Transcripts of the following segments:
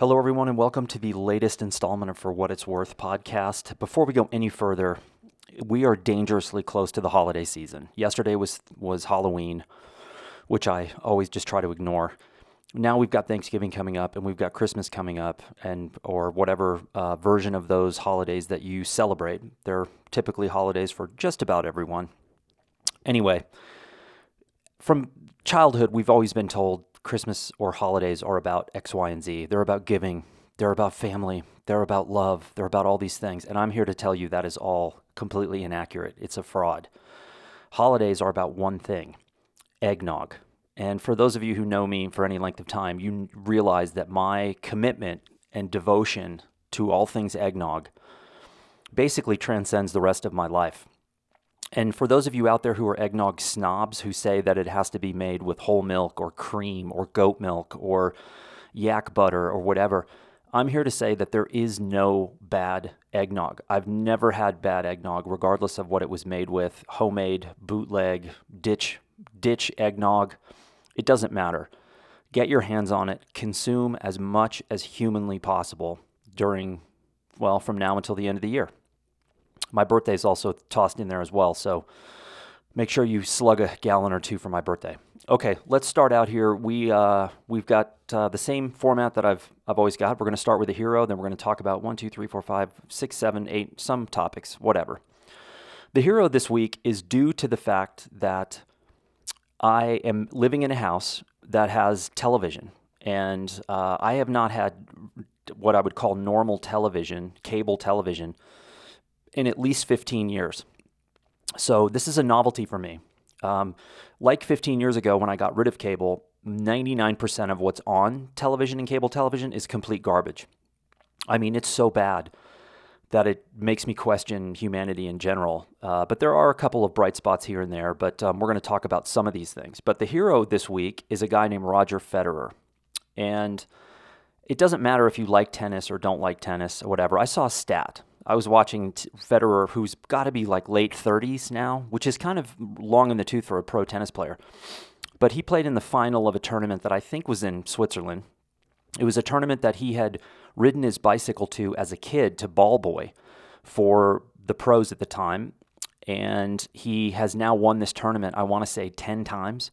Hello, everyone, and welcome to the latest installment of For What It's Worth podcast. Before we go any further, we are dangerously close to the holiday season. Yesterday was was Halloween, which I always just try to ignore. Now we've got Thanksgiving coming up, and we've got Christmas coming up, and or whatever uh, version of those holidays that you celebrate. They're typically holidays for just about everyone. Anyway, from childhood, we've always been told Christmas or holidays are about X, Y, and Z. They're about giving, they're about family, they're about love, they're about all these things. And I'm here to tell you that is all completely inaccurate. It's a fraud. Holidays are about one thing eggnog. And for those of you who know me for any length of time, you realize that my commitment and devotion to all things eggnog basically transcends the rest of my life. And for those of you out there who are eggnog snobs who say that it has to be made with whole milk or cream or goat milk or yak butter or whatever, I'm here to say that there is no bad eggnog. I've never had bad eggnog, regardless of what it was made with homemade, bootleg, ditch, ditch eggnog. It doesn't matter. Get your hands on it. Consume as much as humanly possible during, well, from now until the end of the year. My birthday is also tossed in there as well. So make sure you slug a gallon or two for my birthday. Okay, let's start out here. We uh, we've got uh, the same format that I've I've always got. We're going to start with a hero, then we're going to talk about one, two, three, four, five, six, seven, eight, some topics, whatever. The hero this week is due to the fact that I am living in a house that has television, and uh, I have not had what I would call normal television, cable television, in at least 15 years. So this is a novelty for me. Um, like 15 years ago when I got rid of cable, 99% of what's on television and cable television is complete garbage. I mean, it's so bad that it makes me question humanity in general. Uh, but there are a couple of bright spots here and there, but um, we're going to talk about some of these things. But the hero this week is a guy named Roger Federer. And it doesn't matter if you like tennis or don't like tennis or whatever. I saw a stat I was watching Federer, who's got to be like late 30s now, which is kind of long in the tooth for a pro tennis player. But he played in the final of a tournament that I think was in Switzerland. It was a tournament that he had ridden his bicycle to as a kid to ball boy for the pros at the time. And he has now won this tournament, I want to say 10 times.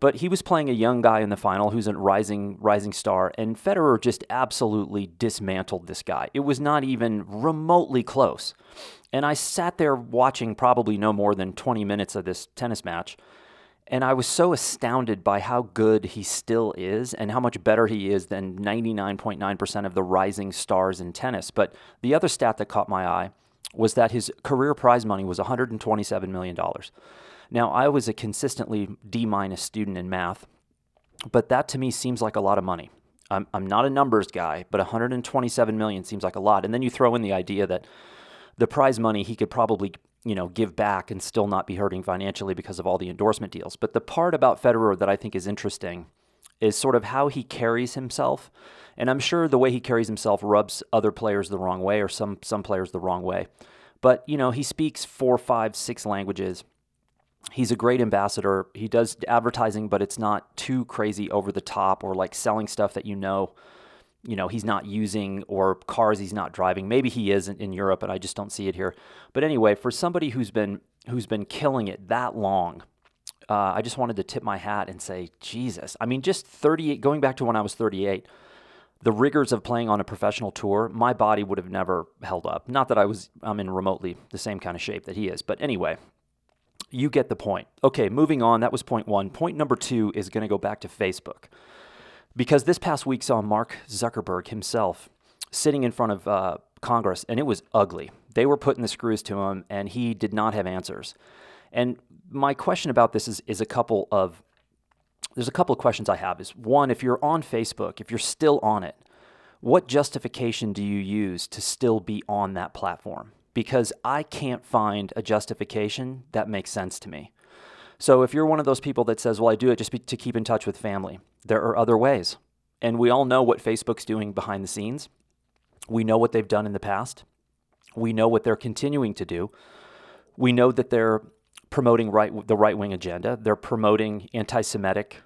But he was playing a young guy in the final who's a rising rising star, and Federer just absolutely dismantled this guy. It was not even remotely close. And I sat there watching probably no more than 20 minutes of this tennis match. And I was so astounded by how good he still is and how much better he is than 99.9% of the rising stars in tennis. But the other stat that caught my eye was that his career prize money was $127 million. Now, I was a consistently D minus student in math, but that to me seems like a lot of money. I'm, I'm not a numbers guy, but 127 million seems like a lot. And then you throw in the idea that the prize money he could probably you know give back and still not be hurting financially because of all the endorsement deals. But the part about Federer that I think is interesting is sort of how he carries himself. And I'm sure the way he carries himself rubs other players the wrong way or some some players the wrong way. But you know, he speaks four, five, six languages he's a great ambassador. He does advertising, but it's not too crazy over the top or like selling stuff that you know, you know, he's not using or cars he's not driving. Maybe he is in, in Europe, and I just don't see it here. But anyway, for somebody who's been who's been killing it that long, uh, I just wanted to tip my hat and say, Jesus. I mean, just 38. Going back to when I was 38 the rigors of playing on a professional tour, my body would have never held up. Not that I was I'm in remotely the same kind of shape that he is, but anyway, you get the point. Okay, moving on. That was point one. Point number two is going to go back to Facebook. Because this past week saw Mark Zuckerberg himself sitting in front of uh, Congress, and it was ugly. They were putting the screws to him, and he did not have answers. And my question about this is, is a couple of there's a couple of questions I have. Is one, if you're on Facebook, if you're still on it, what justification do you use to still be on that platform? Because I can't find a justification that makes sense to me. So if you're one of those people that says, well, I do it just to keep in touch with family, there are other ways. And we all know what Facebook's doing behind the scenes. We know what they've done in the past. We know what they're continuing to do. We know that they're promoting right, the right wing agenda. They're promoting anti Semitic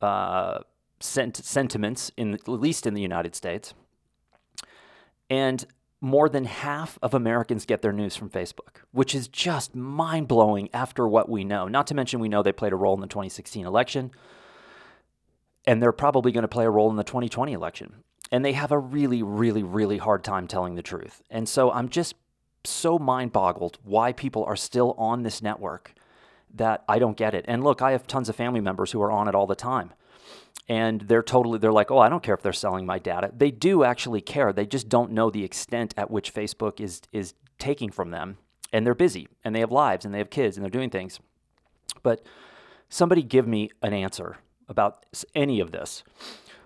uh, sent- sentiments, in, at least in the United States. And more than half of Americans get their news from Facebook, which is just mind blowing after what we know. Not to mention, we know they played a role in the 2016 election, and they're probably going to play a role in the 2020 election. And they have a really, really, really hard time telling the truth. And so I'm just so mind boggled why people are still on this network that I don't get it. And look, I have tons of family members who are on it all the time and they're totally they're like oh i don't care if they're selling my data. They do actually care. They just don't know the extent at which facebook is is taking from them. And they're busy and they have lives and they have kids and they're doing things. But somebody give me an answer about any of this.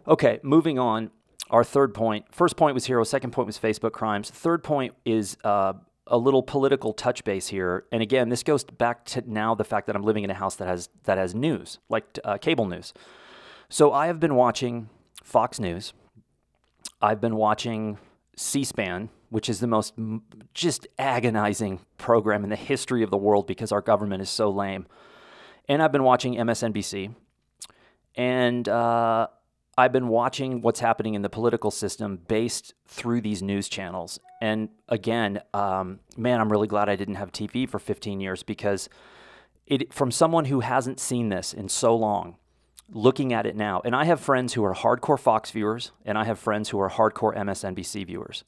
Okay moving on. Our third point first point was hero second point was facebook crimes. Third point is uh, a little political touch base here. And again this goes back to now the fact that i'm living in a house that has that has news like uh, cable news so I have been watching Fox News. I've been watching C SPAN, which is the most just agonizing program in the history of the world because our government is so lame. And I've been watching MSNBC. And uh, I've been watching what's happening in the political system based through these news channels. And again, um, man, I'm really glad I didn't have TV for 15 years because it, from someone who hasn't seen this in so long, looking at it now, and I have friends who are hardcore Fox viewers, and I have friends who are hardcore MSNBC viewers.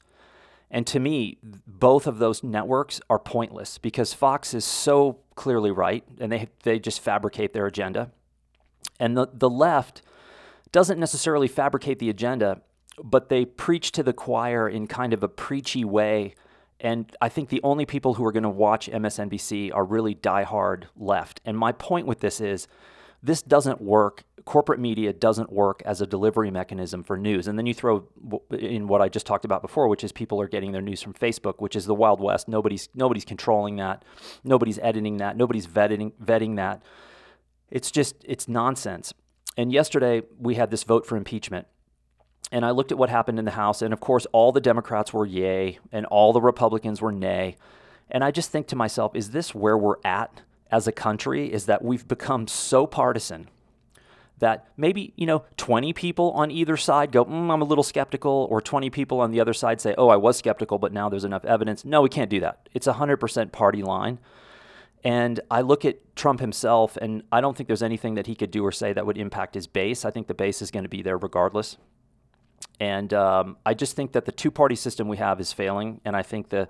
And to me, both of those networks are pointless because Fox is so clearly right, and they they just fabricate their agenda. And the the left doesn't necessarily fabricate the agenda, but they preach to the choir in kind of a preachy way. And I think the only people who are going to watch MSNBC are really diehard left. And my point with this is this doesn't work. Corporate media doesn't work as a delivery mechanism for news. And then you throw in what I just talked about before, which is people are getting their news from Facebook, which is the Wild West. Nobody's nobody's controlling that. Nobody's editing that. Nobody's vetting vetting that. It's just it's nonsense. And yesterday we had this vote for impeachment. And I looked at what happened in the House, and of course, all the Democrats were yay, and all the Republicans were nay. And I just think to myself, is this where we're at as a country is that we've become so partisan that maybe you know 20 people on either side go mm, i'm a little skeptical or 20 people on the other side say oh i was skeptical but now there's enough evidence. No we can't do that. It's a 100% party line. And i look at trump himself and i don't think there's anything that he could do or say that would impact his base. I think the base is going to be there regardless. And um, i just think that the two-party system we have is failing. And i think the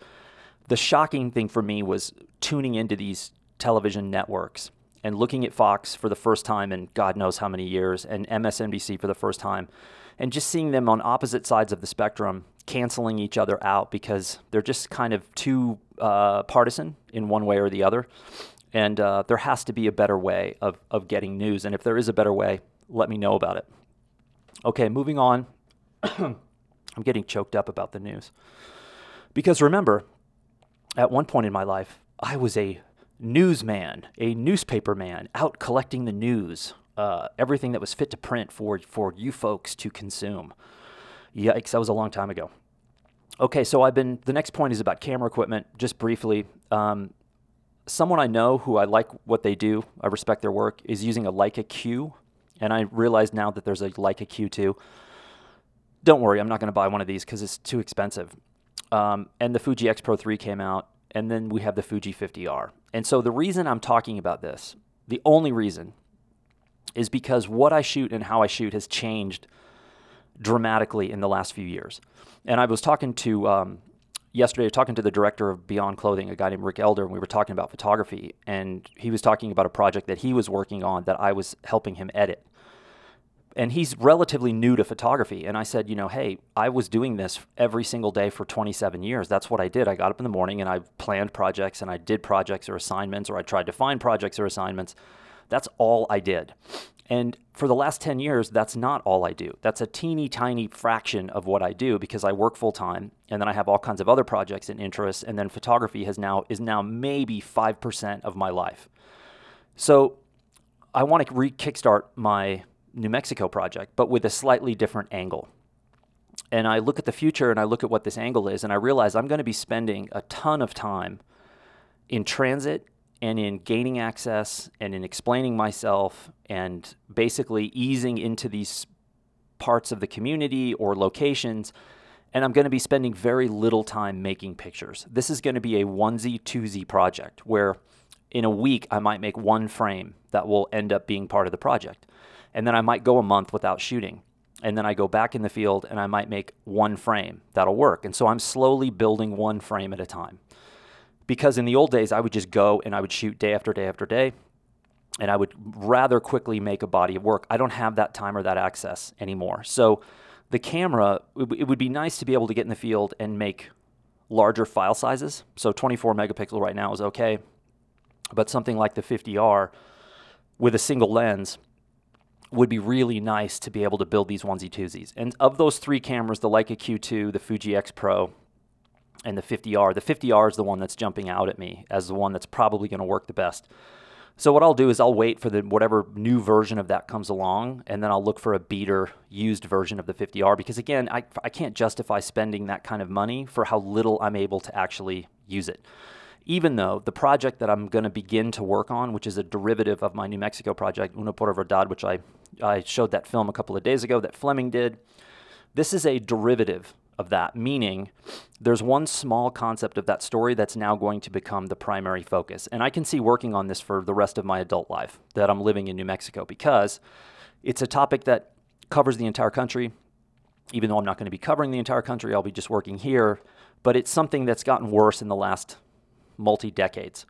the shocking thing for me was tuning into these television networks and looking at Fox for the first time in God knows how many years and MSNBC for the first time and just seeing them on opposite sides of the spectrum canceling each other out because they're just kind of too uh, partisan in one way or the other. And uh, there has to be a better way of, of getting news. And if there is a better way, let me know about it. Okay, moving on. I'm getting choked up about the news. Because remember, at one point in my life, I was a newsman, a newspaper man, out collecting the news, uh, everything that was fit to print for for you folks to consume. Yikes, that was a long time ago. Okay, so I've been. The next point is about camera equipment. Just briefly, um, someone I know who I like what they do, I respect their work, is using a Leica Q, and I realize now that there's a Leica Q2. Don't worry, I'm not going to buy one of these because it's too expensive. Um, and the Fuji X Pro 3 came out, and then we have the Fuji 50R. And so the reason I'm talking about this, the only reason, is because what I shoot and how I shoot has changed dramatically in the last few years. And I was talking to um, yesterday, talking to the director of Beyond Clothing, a guy named Rick Elder, and we were talking about photography. And he was talking about a project that he was working on that I was helping him edit and he's relatively new to photography. And I said, you know, hey, I was doing this every single day for 27 years. That's what I did. I got up in the morning and I planned projects and I did projects or assignments or I tried to find projects or assignments. That's all I did. And for the last 10 years, that's not all I do. That's a teeny tiny fraction of what I do because I work full time and then I have all kinds of other projects and interests. And then photography has now is now maybe 5% of my life. So I want to re kickstart my New Mexico project, but with a slightly different angle. And I look at the future and I look at what this angle is, and I realize I'm going to be spending a ton of time in transit and in gaining access and in explaining myself and basically easing into these parts of the community or locations and I'm going to be spending very little time making pictures. This is going to be a onesie twosie project where in a week I might make one frame that will end up being part of the project. And then I might go a month without shooting. And then I go back in the field and I might make one frame that'll work. And so I'm slowly building one frame at a time. Because in the old days, I would just go and I would shoot day after day after day. And I would rather quickly make a body of work. I don't have that time or that access anymore. So the camera, it would be nice to be able to get in the field and make larger file sizes. So 24 megapixel right now is okay. But something like the 50R with a single lens would be really nice to be able to build these onesie twosies. And of those three cameras, the Leica Q2, the Fuji X Pro, and the 50R, the 50R is the one that's jumping out at me as the one that's probably going to work the best. So what I'll do is I'll wait for the whatever new version of that comes along, and then I'll look for a beater used version of the 50R because again, I, I can't justify spending that kind of money for how little I'm able to actually use it. Even though the project that I'm going to begin to work on, which is a derivative of my New Mexico project, Una por Verdad, which I, I showed that film a couple of days ago that Fleming did, this is a derivative of that, meaning there's one small concept of that story that's now going to become the primary focus. And I can see working on this for the rest of my adult life that I'm living in New Mexico because it's a topic that covers the entire country. Even though I'm not going to be covering the entire country, I'll be just working here. But it's something that's gotten worse in the last multi decades.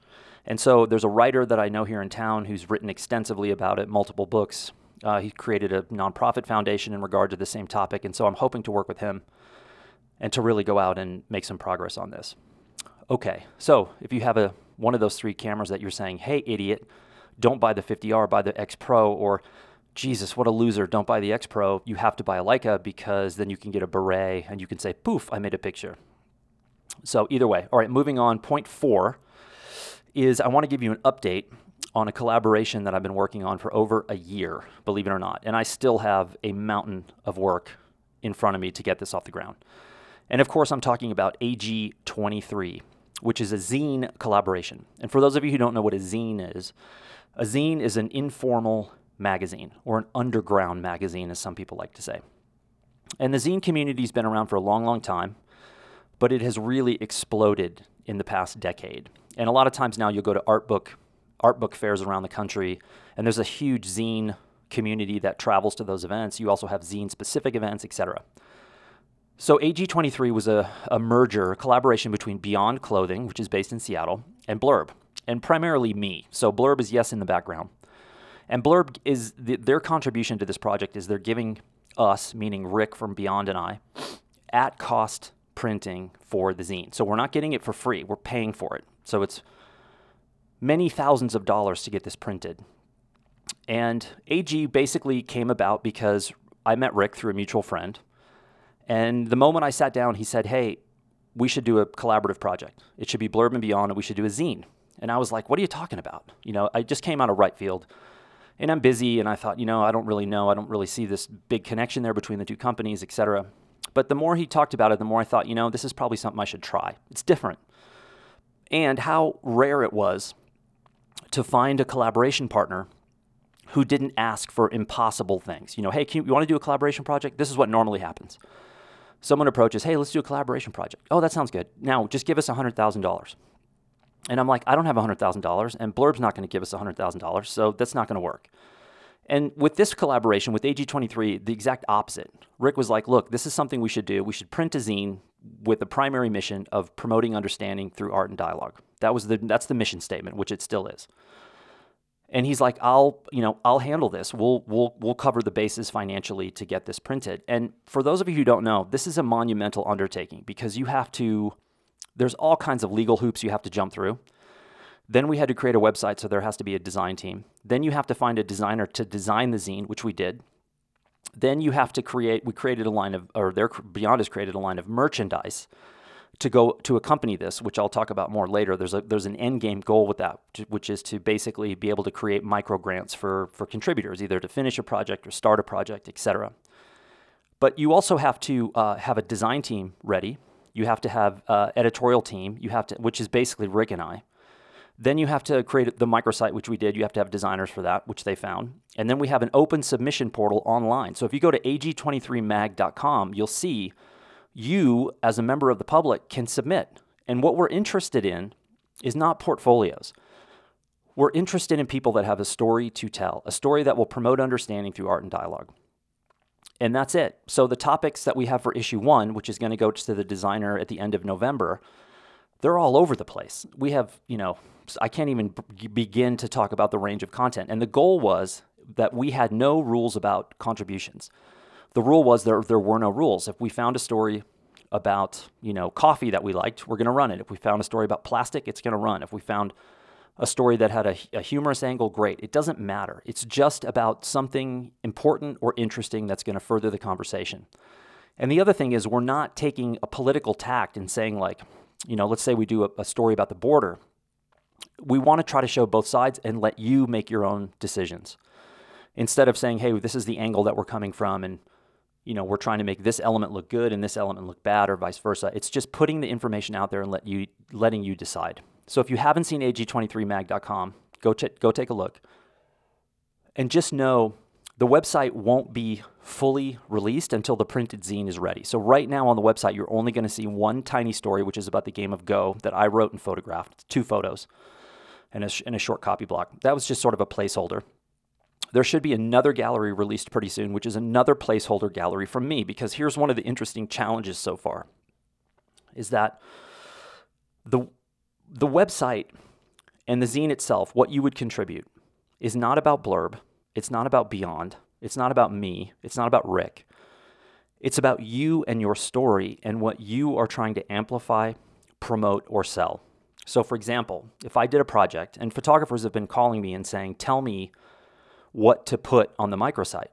And so there's a writer that I know here in town who's written extensively about it, multiple books. Uh, he created a nonprofit foundation in regard to the same topic. And so I'm hoping to work with him and to really go out and make some progress on this. Okay, so if you have a one of those three cameras that you're saying, "Hey, idiot, don't buy the 50R, buy the X Pro," or "Jesus, what a loser, don't buy the X Pro," you have to buy a Leica because then you can get a beret and you can say, "Poof, I made a picture." So either way, all right. Moving on. Point four is I want to give you an update on a collaboration that I've been working on for over a year, believe it or not, and I still have a mountain of work in front of me to get this off the ground. And of course, I'm talking about AG23, which is a zine collaboration. And for those of you who don't know what a zine is, a zine is an informal magazine or an underground magazine, as some people like to say. And the zine community has been around for a long, long time, but it has really exploded in the past decade. And a lot of times now you'll go to art book, art book fairs around the country, and there's a huge zine community that travels to those events. You also have zine specific events, etc. So AG23 was a, a merger, a collaboration between Beyond Clothing, which is based in Seattle, and Blurb, and primarily me. So Blurb is yes in the background. And Blurb is the, their contribution to this project is they're giving us, meaning Rick from Beyond and I, at cost printing for the zine. So we're not getting it for free, we're paying for it. So it's many thousands of dollars to get this printed. And AG basically came about because I met Rick through a mutual friend and the moment I sat down, he said, Hey, we should do a collaborative project. It should be Blurb and Beyond, and we should do a zine. And I was like, What are you talking about? You know, I just came out of right field and I'm busy. And I thought, you know, I don't really know. I don't really see this big connection there between the two companies, et cetera. But the more he talked about it, the more I thought, you know, this is probably something I should try. It's different. And how rare it was to find a collaboration partner who didn't ask for impossible things. You know, hey, you, you want to do a collaboration project? This is what normally happens someone approaches, hey, let's do a collaboration project. Oh, that sounds good. Now, just give us $100,000. And I'm like, I don't have $100,000, and Blurb's not going to give us $100,000, so that's not going to work. And with this collaboration with AG23, the exact opposite. Rick was like, look, this is something we should do. We should print a zine with the primary mission of promoting understanding through art and dialogue. That was the that's the mission statement, which it still is. And he's like i'll you know i'll handle this. We'll we'll we'll cover the bases financially to get this printed. And for those of you who don't know this is a monumental undertaking because you have to there's all kinds of legal hoops you have to jump through. Then we had to create a website so there has to be a design team. Then you have to find a designer to design the zine which we did. Then you have to create we created a line of or their beyond has created a line of merchandise to go to accompany this, which I'll talk about more later. There's a there's an end game goal with that, which is to basically be able to create micro grants for for contributors, either to finish a project or start a project, etc. But you also have to uh, have a design team ready. You have to have uh, editorial team. You have to, which is basically Rick and I. Then you have to create the microsite, which we did. You have to have designers for that, which they found. And then we have an open submission portal online. So if you go to ag23mag.com, you'll see you, as a member of the public, can submit. And what we're interested in is not portfolios. We're interested in people that have a story to tell, a story that will promote understanding through art and dialogue. And that's it. So the topics that we have for issue one, which is going to go to the designer at the end of November, they're all over the place. We have, you know, I can't even begin to talk about the range of content. And the goal was that we had no rules about contributions. The rule was there there were no rules. If we found a story about, you know, coffee that we liked, we're going to run it. If we found a story about plastic, it's going to run. If we found a story that had a, a, humorous angle, great. It doesn't matter. It's just about something important or interesting that's going to further the conversation. And the other thing is, we're not taking a political tact and saying, like, you know, let's say we do a, a story about the border. We want to try to show both sides and let you make your own decisions. Instead of saying, hey, this is the angle that we're coming from, and you know, we're trying to make this element look good and this element look bad, or vice versa. It's just putting the information out there and let you letting you decide. So if you haven't seen ag23mag.com, go, ch- go take a look. And just know the website won't be fully released until the printed zine is ready. So right now on the website, you're only going to see one tiny story, which is about the game of Go that I wrote and photographed, two photos and a, sh- and a short copy block. That was just sort of a placeholder. There should be another gallery released pretty soon, which is another placeholder gallery from me, because here's one of the interesting challenges so far is that the the website and the zine itself, what you would contribute, is not about Blurb. It's not about Beyond. It's not about me. It's not about Rick. It's about you and your story and what you are trying to amplify, promote, or sell. So, for example, if I did a project and photographers have been calling me and saying, Tell me what to put on the microsite.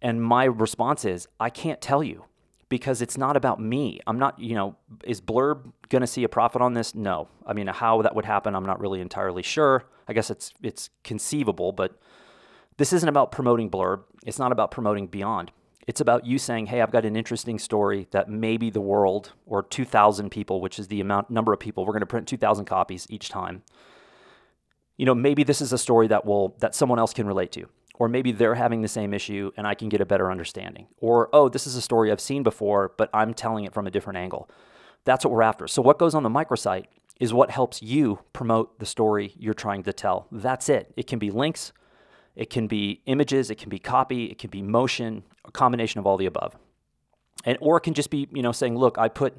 And my response is, I can't tell you because it's not about me. I'm not, you know, is Blurb going to see a profit on this? No. I mean, how that would happen, I'm not really entirely sure. I guess it's it's conceivable, but this isn't about promoting Blurb. It's not about promoting Beyond. It's about you saying, "Hey, I've got an interesting story that maybe the world or 2,000 people, which is the amount number of people, we're going to print 2,000 copies each time. You know, maybe this is a story that will that someone else can relate to." or maybe they're having the same issue and I can get a better understanding. Or, oh, this is a story I've seen before, but I'm telling it from a different angle. That's what we're after. So, what goes on the microsite is what helps you promote the story you're trying to tell. That's it. It can be links, it can be images, it can be copy, it can be motion, a combination of all the above. And or it can just be, you know, saying, look, I put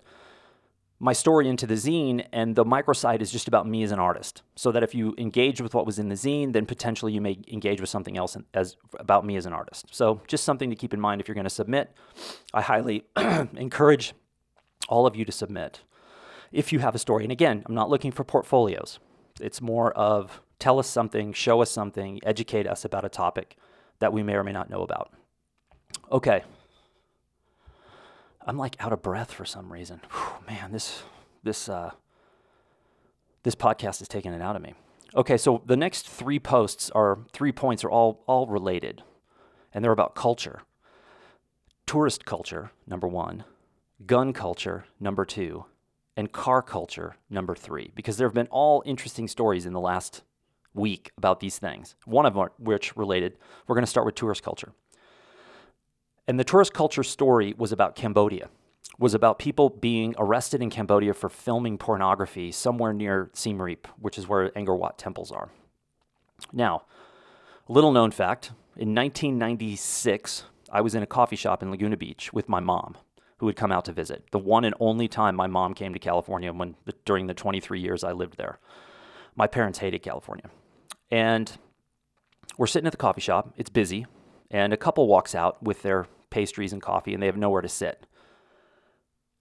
my story into the zine, and the microsite is just about me as an artist. So that if you engage with what was in the zine, then potentially you may engage with something else as about me as an artist. So just something to keep in mind if you're going to submit. I highly encourage all of you to submit if you have a story. And again, I'm not looking for portfolios. It's more of tell us something, show us something, educate us about a topic that we may or may not know about. Okay, I'm like out of breath for some reason. Whew, man, this this uh, this podcast is taking it out of me. Okay, so the next three posts are three points are all all related, and they're about culture. Tourist culture, number one, gun culture, number two, and car culture, number three, because there have been all interesting stories in the last week about these things. One of which related. We're going to start with tourist culture. And the tourist culture story was about Cambodia, was about people being arrested in Cambodia for filming pornography somewhere near Siem Reap, which is where Angkor Wat temples are. Now, little known fact, in 1996, I was in a coffee shop in Laguna Beach with my mom, who had come out to visit. The one and only time my mom came to California when during the 23 years I lived there. My parents hated California. And we're sitting at the coffee shop. It's busy, and a couple walks out with their pastries and coffee, and they have nowhere to sit.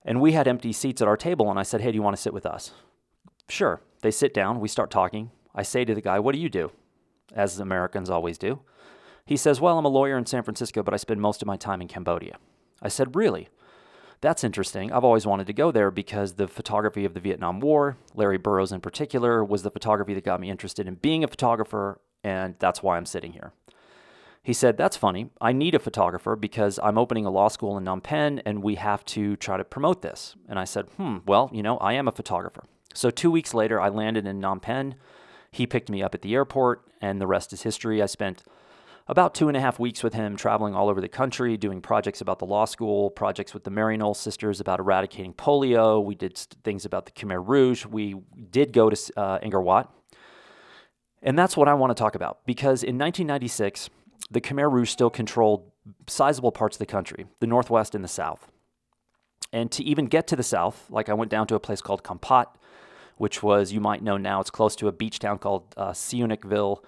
And we had empty seats at our table, and I said, Hey, do you want to sit with us? Sure. They sit down, we start talking. I say to the guy, What do you do? As Americans always do. He says, Well, I'm a lawyer in San Francisco, but I spend most of my time in Cambodia. I said, Really? That's interesting. I've always wanted to go there because the photography of the Vietnam War, Larry Burrows in particular, was the photography that got me interested in being a photographer, and that's why I'm sitting here. He said, That's funny. I need a photographer because I'm opening a law school in Phnom Penh and we have to try to promote this. And I said, Hmm, well, you know, I am a photographer. So two weeks later, I landed in Phnom Penh. He picked me up at the airport, and the rest is history. I spent about two and a half weeks with him, traveling all over the country, doing projects about the law school, projects with the Maryknoll sisters about eradicating polio. We did things about the Khmer Rouge. We did go to uh, Angkor Wat. And that's what I want to talk about because in 1996, the Khmer Rouge still controlled sizable parts of the country, the Northwest and the South. And to even get to the South, like I went down to a place called Kampot, which was, you might know now, it's close to a beach town called uh, Sihanoukville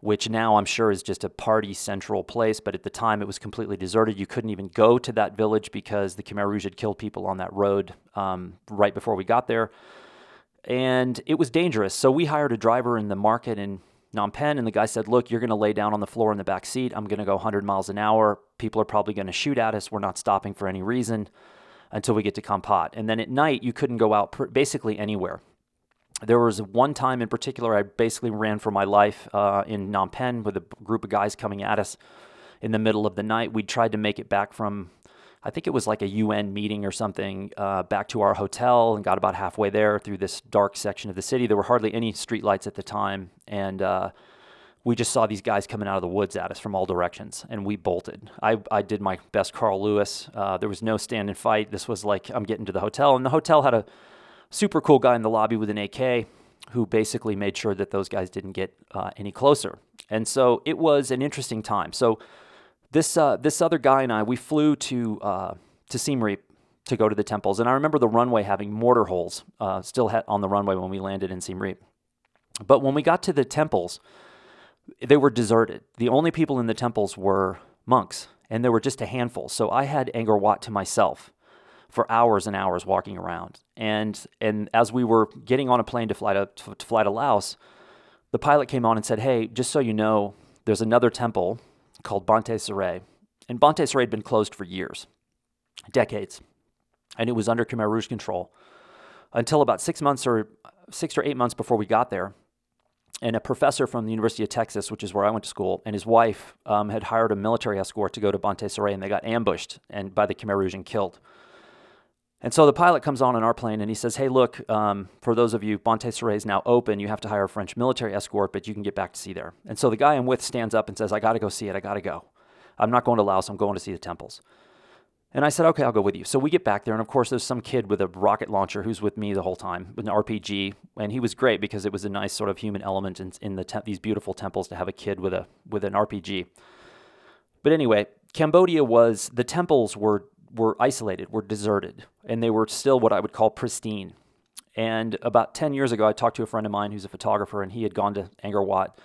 which now I'm sure is just a party central place. But at the time, it was completely deserted. You couldn't even go to that village because the Khmer Rouge had killed people on that road um, right before we got there. And it was dangerous. So we hired a driver in the market in Phnom Penh, and the guy said, Look, you're going to lay down on the floor in the back seat. I'm going to go 100 miles an hour. People are probably going to shoot at us. We're not stopping for any reason until we get to Kampot. And then at night, you couldn't go out basically anywhere there was one time in particular I basically ran for my life uh, in Phnom Penh with a group of guys coming at us in the middle of the night. We tried to make it back from, I think it was like a UN meeting or something, uh, back to our hotel and got about halfway there through this dark section of the city. There were hardly any streetlights at the time, and uh, we just saw these guys coming out of the woods at us from all directions, and we bolted. I, I did my best Carl Lewis. Uh, there was no stand and fight. This was like I'm getting to the hotel, and the hotel had a super cool guy in the lobby with an AK who basically made sure that those guys didn't get uh, any closer. And so it was an interesting time. So this uh, this other guy and I, we flew to uh, to Siem Reap to go to the temples, and I remember the runway having mortar holes uh, still on the runway when we landed in Siem Reap. But when we got to the temples, they were deserted. The only people in the temples were monks, and there were just a handful. So I had Angkor Wat to myself for hours and hours walking around. And and as we were getting on a plane to fly to, to, to fly to Laos, the pilot came on and said, "Hey, just so you know, there's another temple called Banteay Srei, and Banteay Srei had been closed for years, decades, and it was under Khmer Rouge control until about six months or six or eight months before we got there." and a professor from the University of Texas, which is where I went to school, and his wife um, had hired a military escort to go to Banteay Srei, and they got ambushed and by the Khmer Rouge and killed. And so the pilot comes on in our plane and he says, Hey, look, um, for those of you, Banteay Srei is now open. You have to hire a French military escort, but you can get back to see there. And so the guy I'm with stands up and says, I got to go see it. I got to go. I'm not going to Laos. I'm going to see the temples. And I said, Okay, I'll go with you. So we get back there. And of course, there's some kid with a rocket launcher who's with me the whole time with an RPG. And he was great because it was a nice sort of human element in, in the te- these beautiful temples to have a kid with, a, with an RPG. But anyway, Cambodia was, the temples were were isolated, were deserted, and they were still what I would call pristine. And about 10 years ago, I talked to a friend of mine who's a photographer, and he had gone to Angkor Wat.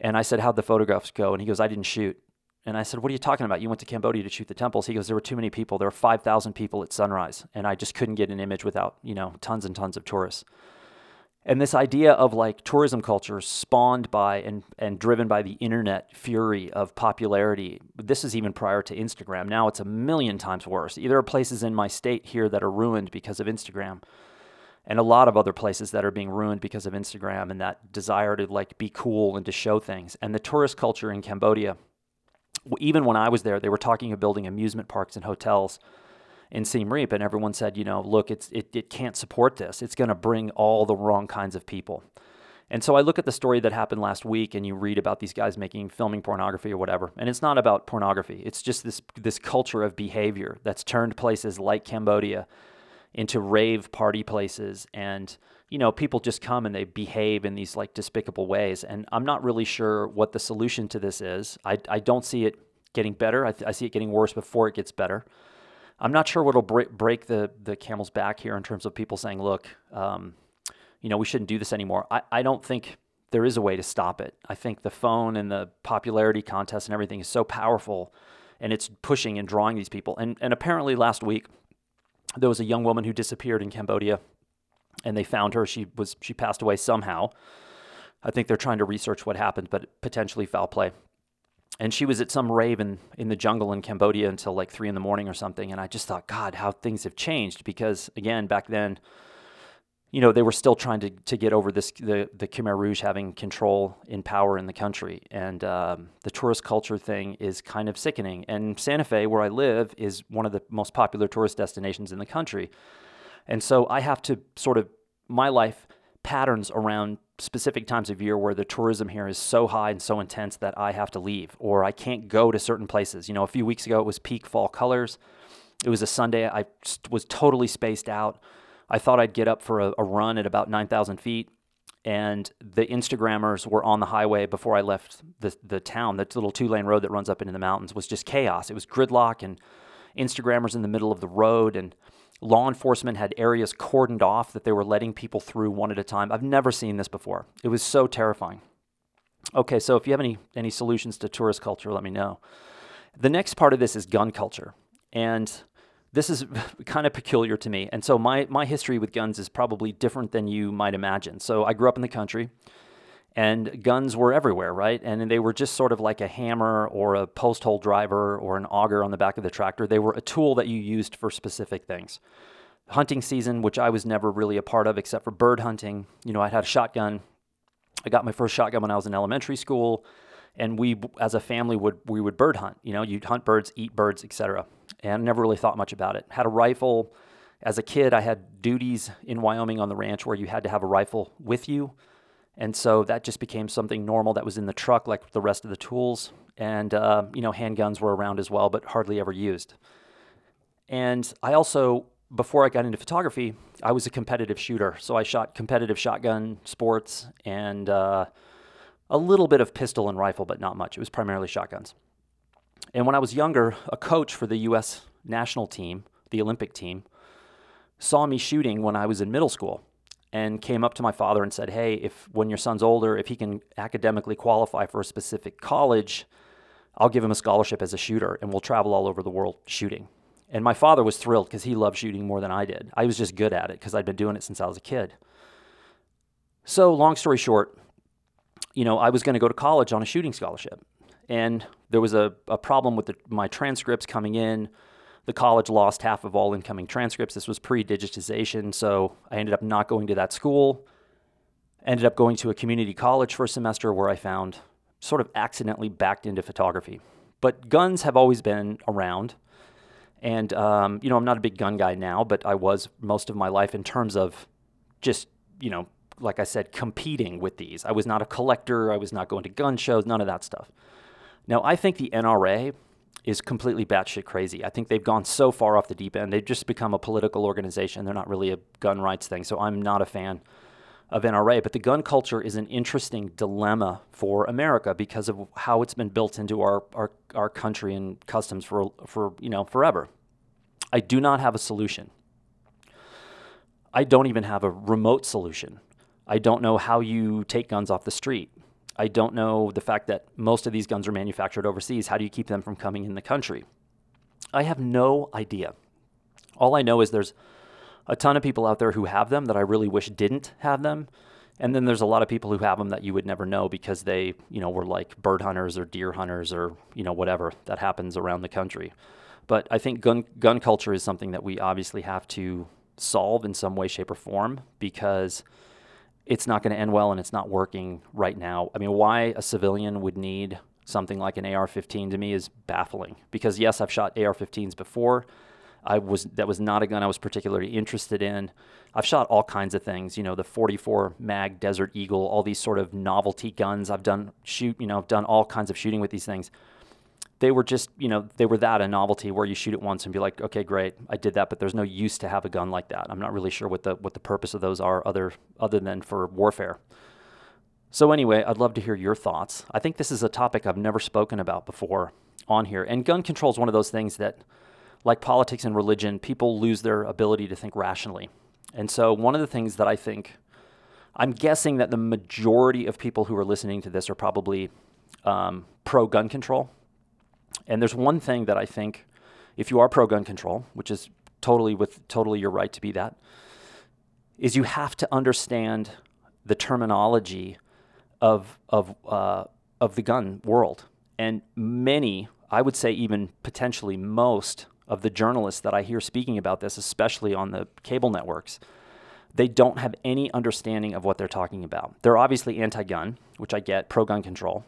And I said, How'd the photographs go? And he goes, I didn't shoot. And I said, What are you talking about? You went to Cambodia to shoot the temples. He goes, There were too many people. There were 5,000 people at sunrise, and I just couldn't get an image without, you know, tons and tons of tourists. And this idea of like tourism culture spawned by and, and driven by the internet fury of popularity. This is even prior to Instagram. Now it's a million times worse. There are places in my state here that are ruined because of Instagram. And a lot of other places that are being ruined because of Instagram and that desire to like be cool and to show things. And the tourist culture in Cambodia, even when I was there, they were talking of building amusement parks and hotels in Siem Reap, and everyone said, you know, look, it's it, it can't support this. It's going to bring all the wrong kinds of people. And so I look at the story that happened last week, and you read about these guys making filming pornography or whatever, and it's not about pornography. It's just this this culture of behavior that's turned places like Cambodia into rave party places, and you know people just come and they behave in these like despicable ways. And I'm not really sure what the solution to this is. I I don't see it getting better. I, th- I see it getting worse before it gets better. I'm not sure what'll break, break the the camel's back here in terms of people saying, look, um, you know, we shouldn't do this anymore. I, I don't think there is a way to stop it. I think the phone and the popularity contest and everything is so powerful and it's pushing and drawing these people. And and apparently last week there was a young woman who disappeared in Cambodia and they found her. She was she passed away somehow. I think they're trying to research what happened, but potentially foul play and she was at some rave in, in the jungle in Cambodia until like three in the morning or something. And I just thought, God, how things have changed. Because again, back then, you know, they were still trying to, to get over this, the, the Khmer Rouge having control in power in the country. And um, the tourist culture thing is kind of sickening. And Santa Fe, where I live, is one of the most popular tourist destinations in the country. And so I have to sort of, my life patterns around specific times of year where the tourism here is so high and so intense that I have to leave or I can't go to certain places. You know, a few weeks ago it was peak fall colors. It was a Sunday. I was totally spaced out. I thought I'd get up for a, a run at about 9,000 feet. And the Instagrammers were on the highway before I left the, the town. That little two lane road that runs up into the mountains was just chaos. It was gridlock and Instagrammers in the middle of the road. And Law enforcement had areas cordoned off that they were letting people through one at a time. I've never seen this before. It was so terrifying. Okay, so if you have any any solutions to tourist culture, let me know. The next part of this is gun culture. And this is kind of peculiar to me. And so my my history with guns is probably different than you might imagine. So I grew up in the country and guns were everywhere, right? And they were just sort of like a hammer or a post hole driver or an auger on the back of the tractor. They were a tool that you used for specific things. Hunting season, which I was never really a part of except for bird hunting, you know, I had a shotgun. I got my first shotgun when I was in elementary school, and we, as a family, would we would bird hunt. You know, you'd hunt birds, eat birds, etc. And never really thought much about it. Had a rifle. As a kid, I had duties in Wyoming on the ranch where you had to have a rifle with you and so that just became something normal that was in the truck, like the rest of the tools. And, uh, you know, handguns were around as well, but hardly ever used. And I also, before I got into photography, I was a competitive shooter. So I shot competitive shotgun sports and uh, a little bit of pistol and rifle, but not much. It was primarily shotguns. And when I was younger, a coach for the U.S. national team, the Olympic team, saw me shooting when I was in middle school and came up to my father and said, "Hey, if when your son's older, if he can academically qualify for a specific college, I'll give him a scholarship as a shooter and we'll travel all over the world shooting." And my father was thrilled because he loved shooting more than I did. I was just good at it because I'd been doing it since I was a kid. So, long story short, you know, I was going to go to college on a shooting scholarship. And there was a, a problem with the, my transcripts coming in the college lost half of all incoming transcripts. This was pre digitization, so I ended up not going to that school. Ended up going to a community college for a semester where I found sort of accidentally backed into photography. But guns have always been around. And, um, you know, I'm not a big gun guy now, but I was most of my life in terms of just, you know, like I said, competing with these. I was not a collector. I was not going to gun shows, none of that stuff. Now, I think the NRA is completely batshit crazy. I think they've gone so far off the deep end. They've just become a political organization. They're not really a gun rights thing. So I'm not a fan of NRA. But the gun culture is an interesting dilemma for America because of how it's been built into our, our, our country and customs for, for you know forever. I do not have a solution. I don't even have a remote solution. I don't know how you take guns off the street. I don't know the fact that most of these guns are manufactured overseas. How do you keep them from coming in the country? I have no idea. All I know is there's a ton of people out there who have them that I really wish didn't have them. And then there's a lot of people who have them that you would never know because they, you know, were like bird hunters or deer hunters or, you know, whatever that happens around the country. But I think gun gun culture is something that we obviously have to solve in some way, shape, or form because it's not going to end well and it's not working right now. I mean, why a civilian would need something like an AR-15 to me is baffling because yes, I've shot AR-15s before. I was that was not a gun I was particularly interested in. I've shot all kinds of things, you know, the 44 mag Desert Eagle, all these sort of novelty guns. I've done shoot, you know, I've done all kinds of shooting with these things they were just, you know, they were that a novelty where you shoot it once and be like, okay, great, I did that, but there's no use to have a gun like that. I'm not really sure what the what the purpose of those are other other than for warfare. So anyway, I'd love to hear your thoughts. I think this is a topic I've never spoken about before on here. And gun control is one of those things that like politics and religion, people lose their ability to think rationally. And so one of the things that I think I'm guessing that the majority of people who are listening to this are probably um, pro gun control and there's one thing that I think, if you are pro gun control, which is totally with totally your right to be that, is you have to understand the terminology of of uh, of the gun world. And many, I would say, even potentially most of the journalists that I hear speaking about this, especially on the cable networks, they don't have any understanding of what they're talking about. They're obviously anti-gun, which I get, pro-gun control,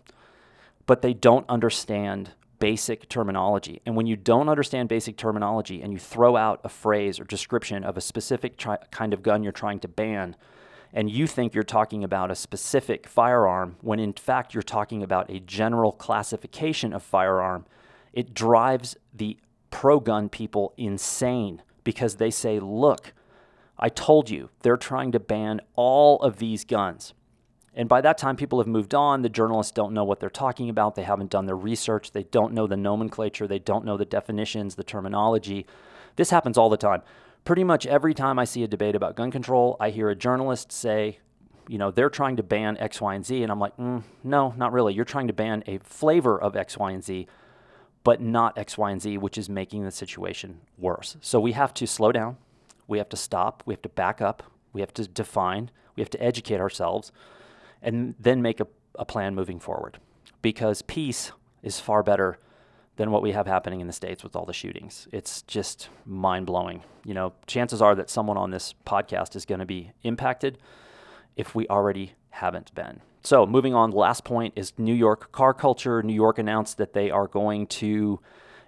but they don't understand basic terminology. And when you don't understand basic terminology and you throw out a phrase or description of a specific tri- kind of gun you're trying to ban, and you think you're talking about a specific firearm when in fact you're talking about a general classification of firearm, it drives the pro gun people insane because they say, look, I told you, they're trying to ban all of these guns. And by that time, people have moved on. The journalists don't know what they're talking about. They haven't done their research. They don't know the nomenclature. They don't know the definitions, the terminology. This happens all the time pretty much every time I see a debate about gun control, I hear a journalist say, you know, they're trying to ban X, Y, and Z. And I'm like, mm, no, not really. You're trying to ban a flavor of X, Y, and Z, but not X, Y, and Z, which is making the situation worse. So we have to slow down. We have to stop. We have to back up. We have to define. We have to educate ourselves and then make a, a plan moving forward because peace is far better than what we have happening in the States with all the shootings. It's just mind blowing. You know, chances are that someone on this podcast is going to be impacted if we already haven't been. So, moving on, the last point is New York car culture. New York announced that they are going to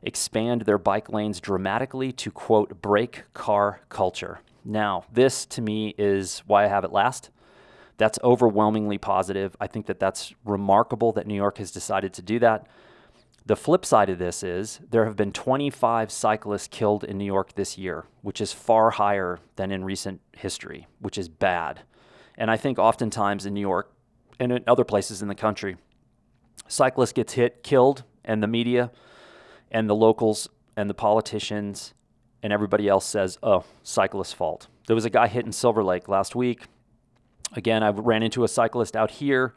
expand their bike lanes dramatically to quote, break car culture. Now, this to me is why I have it last. That's overwhelmingly positive. I think that that's remarkable that New York has decided to do that. The flip side of this is there have been 25 cyclists killed in New York this year, which is far higher than in recent history, which is bad. And I think oftentimes in New York and in other places in the country, cyclists gets hit, killed, and the media and the locals and the politicians and everybody else says, "Oh, cyclist's fault." There was a guy hit in Silver Lake last week. Again, I ran into a cyclist out here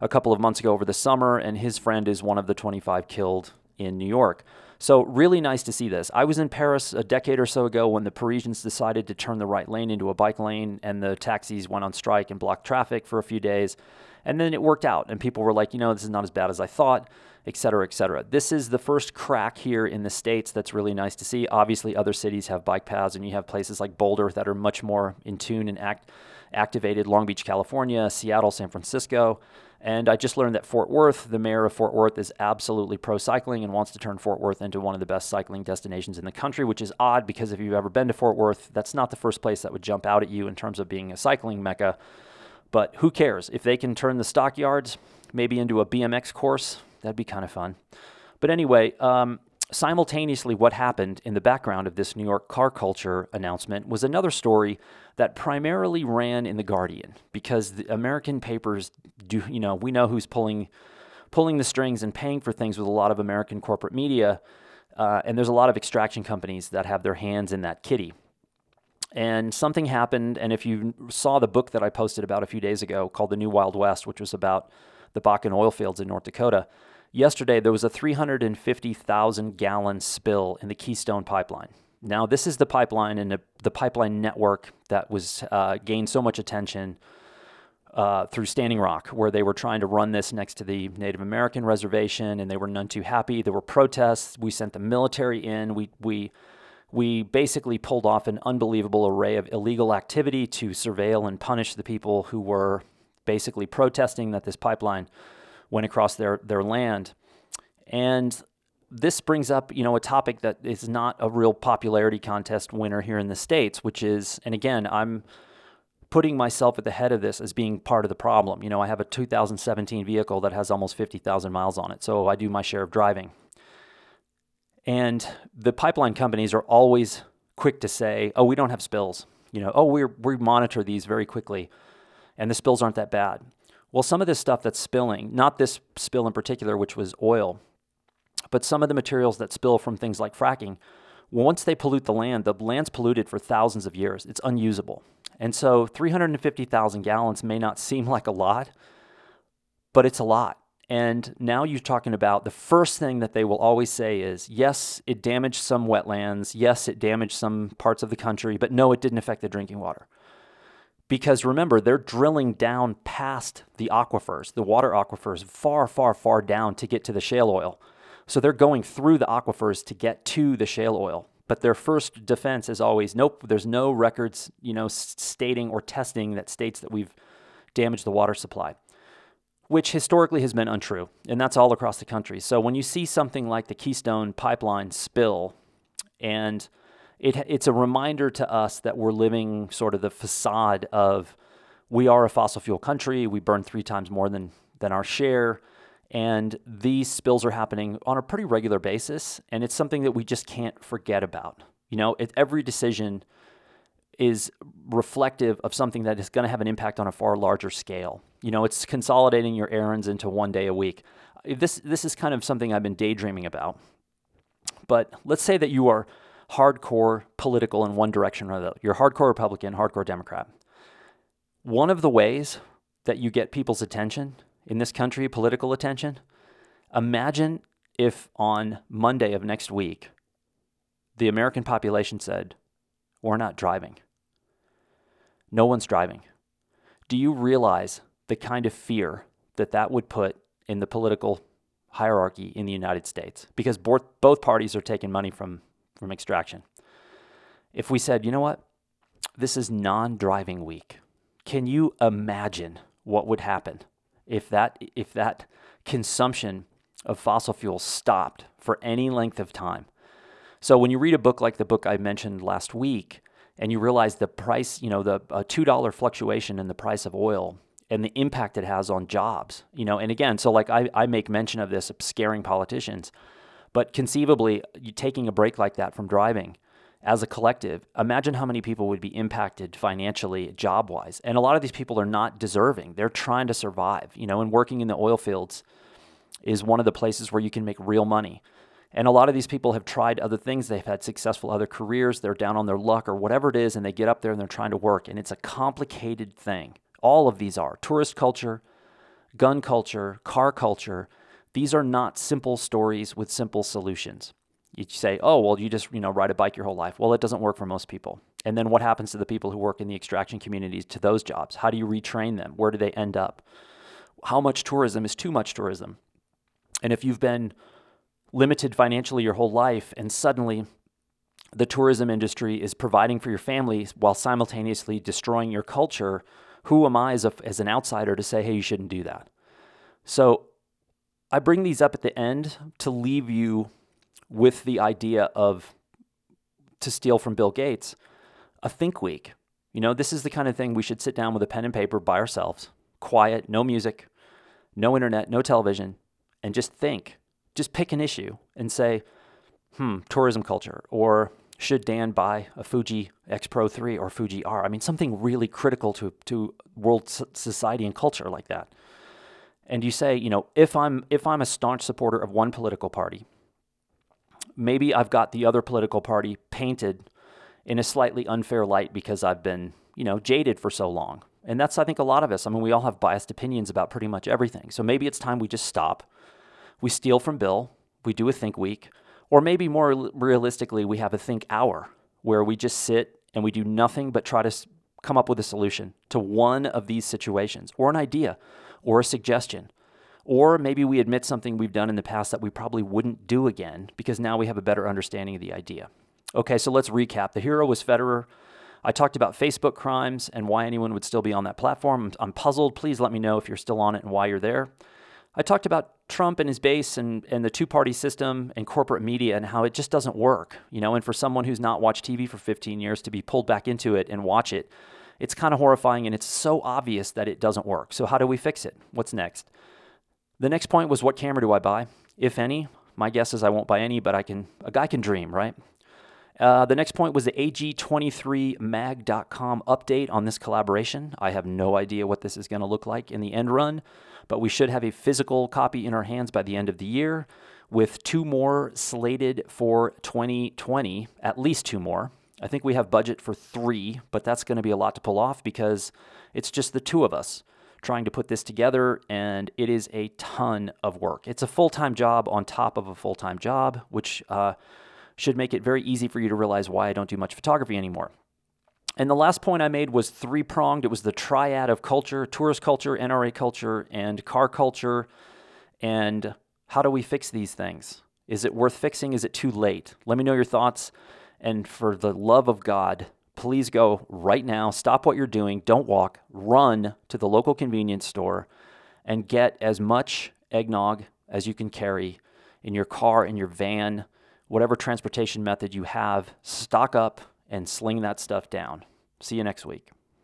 a couple of months ago over the summer, and his friend is one of the 25 killed in New York. So, really nice to see this. I was in Paris a decade or so ago when the Parisians decided to turn the right lane into a bike lane, and the taxis went on strike and blocked traffic for a few days. And then it worked out, and people were like, you know, this is not as bad as I thought, et cetera, et cetera. This is the first crack here in the States that's really nice to see. Obviously, other cities have bike paths, and you have places like Boulder that are much more in tune and act, activated Long Beach, California, Seattle, San Francisco. And I just learned that Fort Worth, the mayor of Fort Worth, is absolutely pro cycling and wants to turn Fort Worth into one of the best cycling destinations in the country, which is odd because if you've ever been to Fort Worth, that's not the first place that would jump out at you in terms of being a cycling mecca. But who cares? If they can turn the stockyards maybe into a BMX course, that'd be kind of fun. But anyway, um, simultaneously, what happened in the background of this New York car culture announcement was another story that primarily ran in the Guardian because the American papers do, you know, we know who's pulling pulling the strings and paying for things with a lot of American corporate media, uh, and there's a lot of extraction companies that have their hands in that kitty. And something happened, and if you saw the book that I posted about a few days ago called The New Wild West, which was about the Bakken oil fields in North Dakota, yesterday there was a 350,000 gallon spill in the Keystone pipeline. Now, this is the pipeline and the pipeline network that was uh, gained so much attention uh, through Standing Rock, where they were trying to run this next to the Native American reservation, and they were none too happy. There were protests. We sent the military in. We we we basically pulled off an unbelievable array of illegal activity to surveil and punish the people who were basically protesting that this pipeline went across their their land. And this brings up, you know, a topic that is not a real popularity contest winner here in the states, which is, and again, I'm putting myself at the head of this as being part of the problem. You know, I have a 2017 vehicle that has almost 50,000 miles on it, so I do my share of driving. And the pipeline companies are always quick to say, "Oh, we don't have spills." You know, "Oh, we we monitor these very quickly, and the spills aren't that bad." Well, some of this stuff that's spilling, not this spill in particular, which was oil, but some of the materials that spill from things like fracking, once they pollute the land, the land's polluted for thousands of years. It's unusable. And so 350,000 gallons may not seem like a lot, but it's a lot. And now you're talking about the first thing that they will always say is yes, it damaged some wetlands. Yes, it damaged some parts of the country, but no, it didn't affect the drinking water. Because remember, they're drilling down past the aquifers, the water aquifers, far, far, far down to get to the shale oil. So they're going through the aquifers to get to the shale oil. But their first defense is always nope, there's no records, you know, stating or testing that states that we've damaged the water supply, which historically has been untrue. And that's all across the country. So when you see something like the Keystone pipeline spill, and it, it's a reminder to us that we're living sort of the facade of we are a fossil fuel country. We burn three times more than, than our share. And these spills are happening on a pretty regular basis. And it's something that we just can't forget about. You know, every decision is reflective of something that is going to have an impact on a far larger scale. You know, it's consolidating your errands into one day a week. This, this is kind of something I've been daydreaming about. But let's say that you are hardcore political in one direction or the other. You're hardcore Republican, hardcore Democrat. One of the ways that you get people's attention in this country, political attention, imagine if on Monday of next week, the American population said, We're not driving. No one's driving. Do you realize the kind of fear that that would put in the political hierarchy in the United States? Because both, both parties are taking money from, from extraction. If we said, you know what, this is non driving week, can you imagine what would happen if that if that consumption of fossil fuels stopped for any length of time? So when you read a book like the book I mentioned last week, and you realize the price, you know, the two dollar fluctuation in the price of oil and the impact it has on jobs, you know, and again, so like I, I make mention of this scaring politicians, but conceivably, taking a break like that from driving as a collective, imagine how many people would be impacted financially, job wise. And a lot of these people are not deserving. They're trying to survive, you know, and working in the oil fields is one of the places where you can make real money. And a lot of these people have tried other things. They've had successful other careers. They're down on their luck or whatever it is, and they get up there and they're trying to work. And it's a complicated thing. All of these are tourist culture, gun culture, car culture. These are not simple stories with simple solutions you say, oh, well, you just, you know, ride a bike your whole life. Well, it doesn't work for most people. And then what happens to the people who work in the extraction communities to those jobs? How do you retrain them? Where do they end up? How much tourism is too much tourism? And if you've been limited financially your whole life and suddenly the tourism industry is providing for your family while simultaneously destroying your culture, who am I as, a, as an outsider to say, hey, you shouldn't do that? So I bring these up at the end to leave you with the idea of, to steal from Bill Gates, a think week. You know, this is the kind of thing we should sit down with a pen and paper by ourselves, quiet, no music, no internet, no television, and just think. Just pick an issue and say, hmm, tourism culture, or should Dan buy a Fuji X Pro 3 or Fuji R? I mean, something really critical to, to world society and culture like that. And you say, you know, if I'm if I'm a staunch supporter of one political party, maybe I've got the other political party painted in a slightly unfair light because I've been, you know, jaded for so long. And that's, I think, a lot of us. I mean, we all have biased opinions about pretty much everything. So maybe it's time we just stop. We steal from Bill. We do a think week. Or maybe more realistically, we have a think hour where we just sit and we do nothing but try to come up with a solution to one of these situations or an idea or a suggestion or maybe we admit something we've done in the past that we probably wouldn't do again because now we have a better understanding of the idea. Okay, so let's recap. The hero was Federer. I talked about Facebook crimes and why anyone would still be on that platform. I'm puzzled. Please let me know if you're still on it and why you're there. I talked about Trump and his base and, and the two party system and corporate media and how it just doesn't work. You know, and for someone who's not watched TV for 15 years to be pulled back into it and watch it, it's kind of horrifying and it's so obvious that it doesn't work. So, how do we fix it? What's next? The next point was what camera do I buy, if any? My guess is I won't buy any, but I can. A guy can dream, right? Uh, the next point was the AG23mag.com update on this collaboration. I have no idea what this is going to look like in the end run, but we should have a physical copy in our hands by the end of the year, with two more slated for 2020, at least two more. I think we have budget for three, but that's going to be a lot to pull off because it's just the two of us trying to put this together, and it is a ton of work. It's a full time job on top of a full time job, which uh, should make it very easy for you to realize why I don't do much photography anymore. And the last point I made was three pronged. It was the triad of culture tourist culture, NRA culture, and car culture. And how do we fix these things? Is it worth fixing? Is it too late? Let me know your thoughts. And for the love of God, please go right now. Stop what you're doing. Don't walk. Run to the local convenience store and get as much eggnog as you can carry in your car, in your van, whatever transportation method you have. Stock up and sling that stuff down. See you next week.